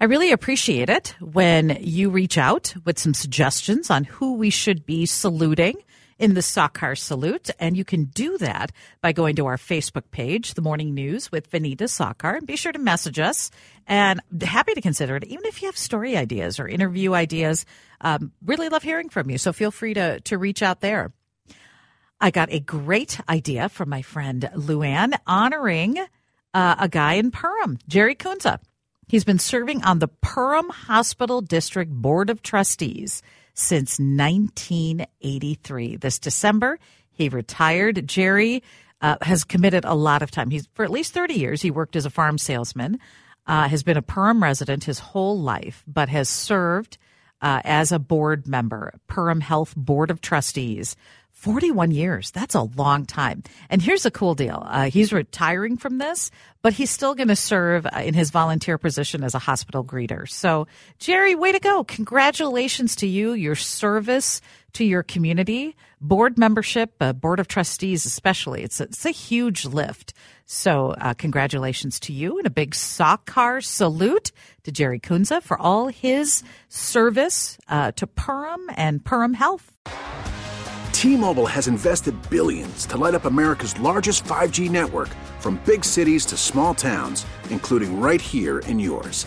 I really appreciate it when you reach out with some suggestions on who we should be saluting in the Sawkar Salute. And you can do that by going to our Facebook page, The Morning News with Vineeta Sawkar. And be sure to message us. And happy to consider it, even if you have story ideas or interview ideas. Um, really love hearing from you. So feel free to, to reach out there. I got a great idea from my friend Luann honoring uh, a guy in Perham, Jerry Kunza. He's been serving on the Perham Hospital District Board of Trustees since 1983. This December, he retired. Jerry uh, has committed a lot of time. He's for at least 30 years. He worked as a farm salesman, uh, has been a Perham resident his whole life, but has served uh, as a board member, Perham Health Board of Trustees 41 years. That's a long time. And here's a cool deal. Uh, he's retiring from this, but he's still going to serve uh, in his volunteer position as a hospital greeter. So, Jerry, way to go. Congratulations to you, your service to your community, board membership, uh, board of trustees, especially. It's a, it's a huge lift. So, uh, congratulations to you and a big Sawkar salute to Jerry Kunza for all his service uh, to Perham and Perham Health. T-Mobile has invested billions to light up America's largest 5G network from big cities to small towns, including right here in yours.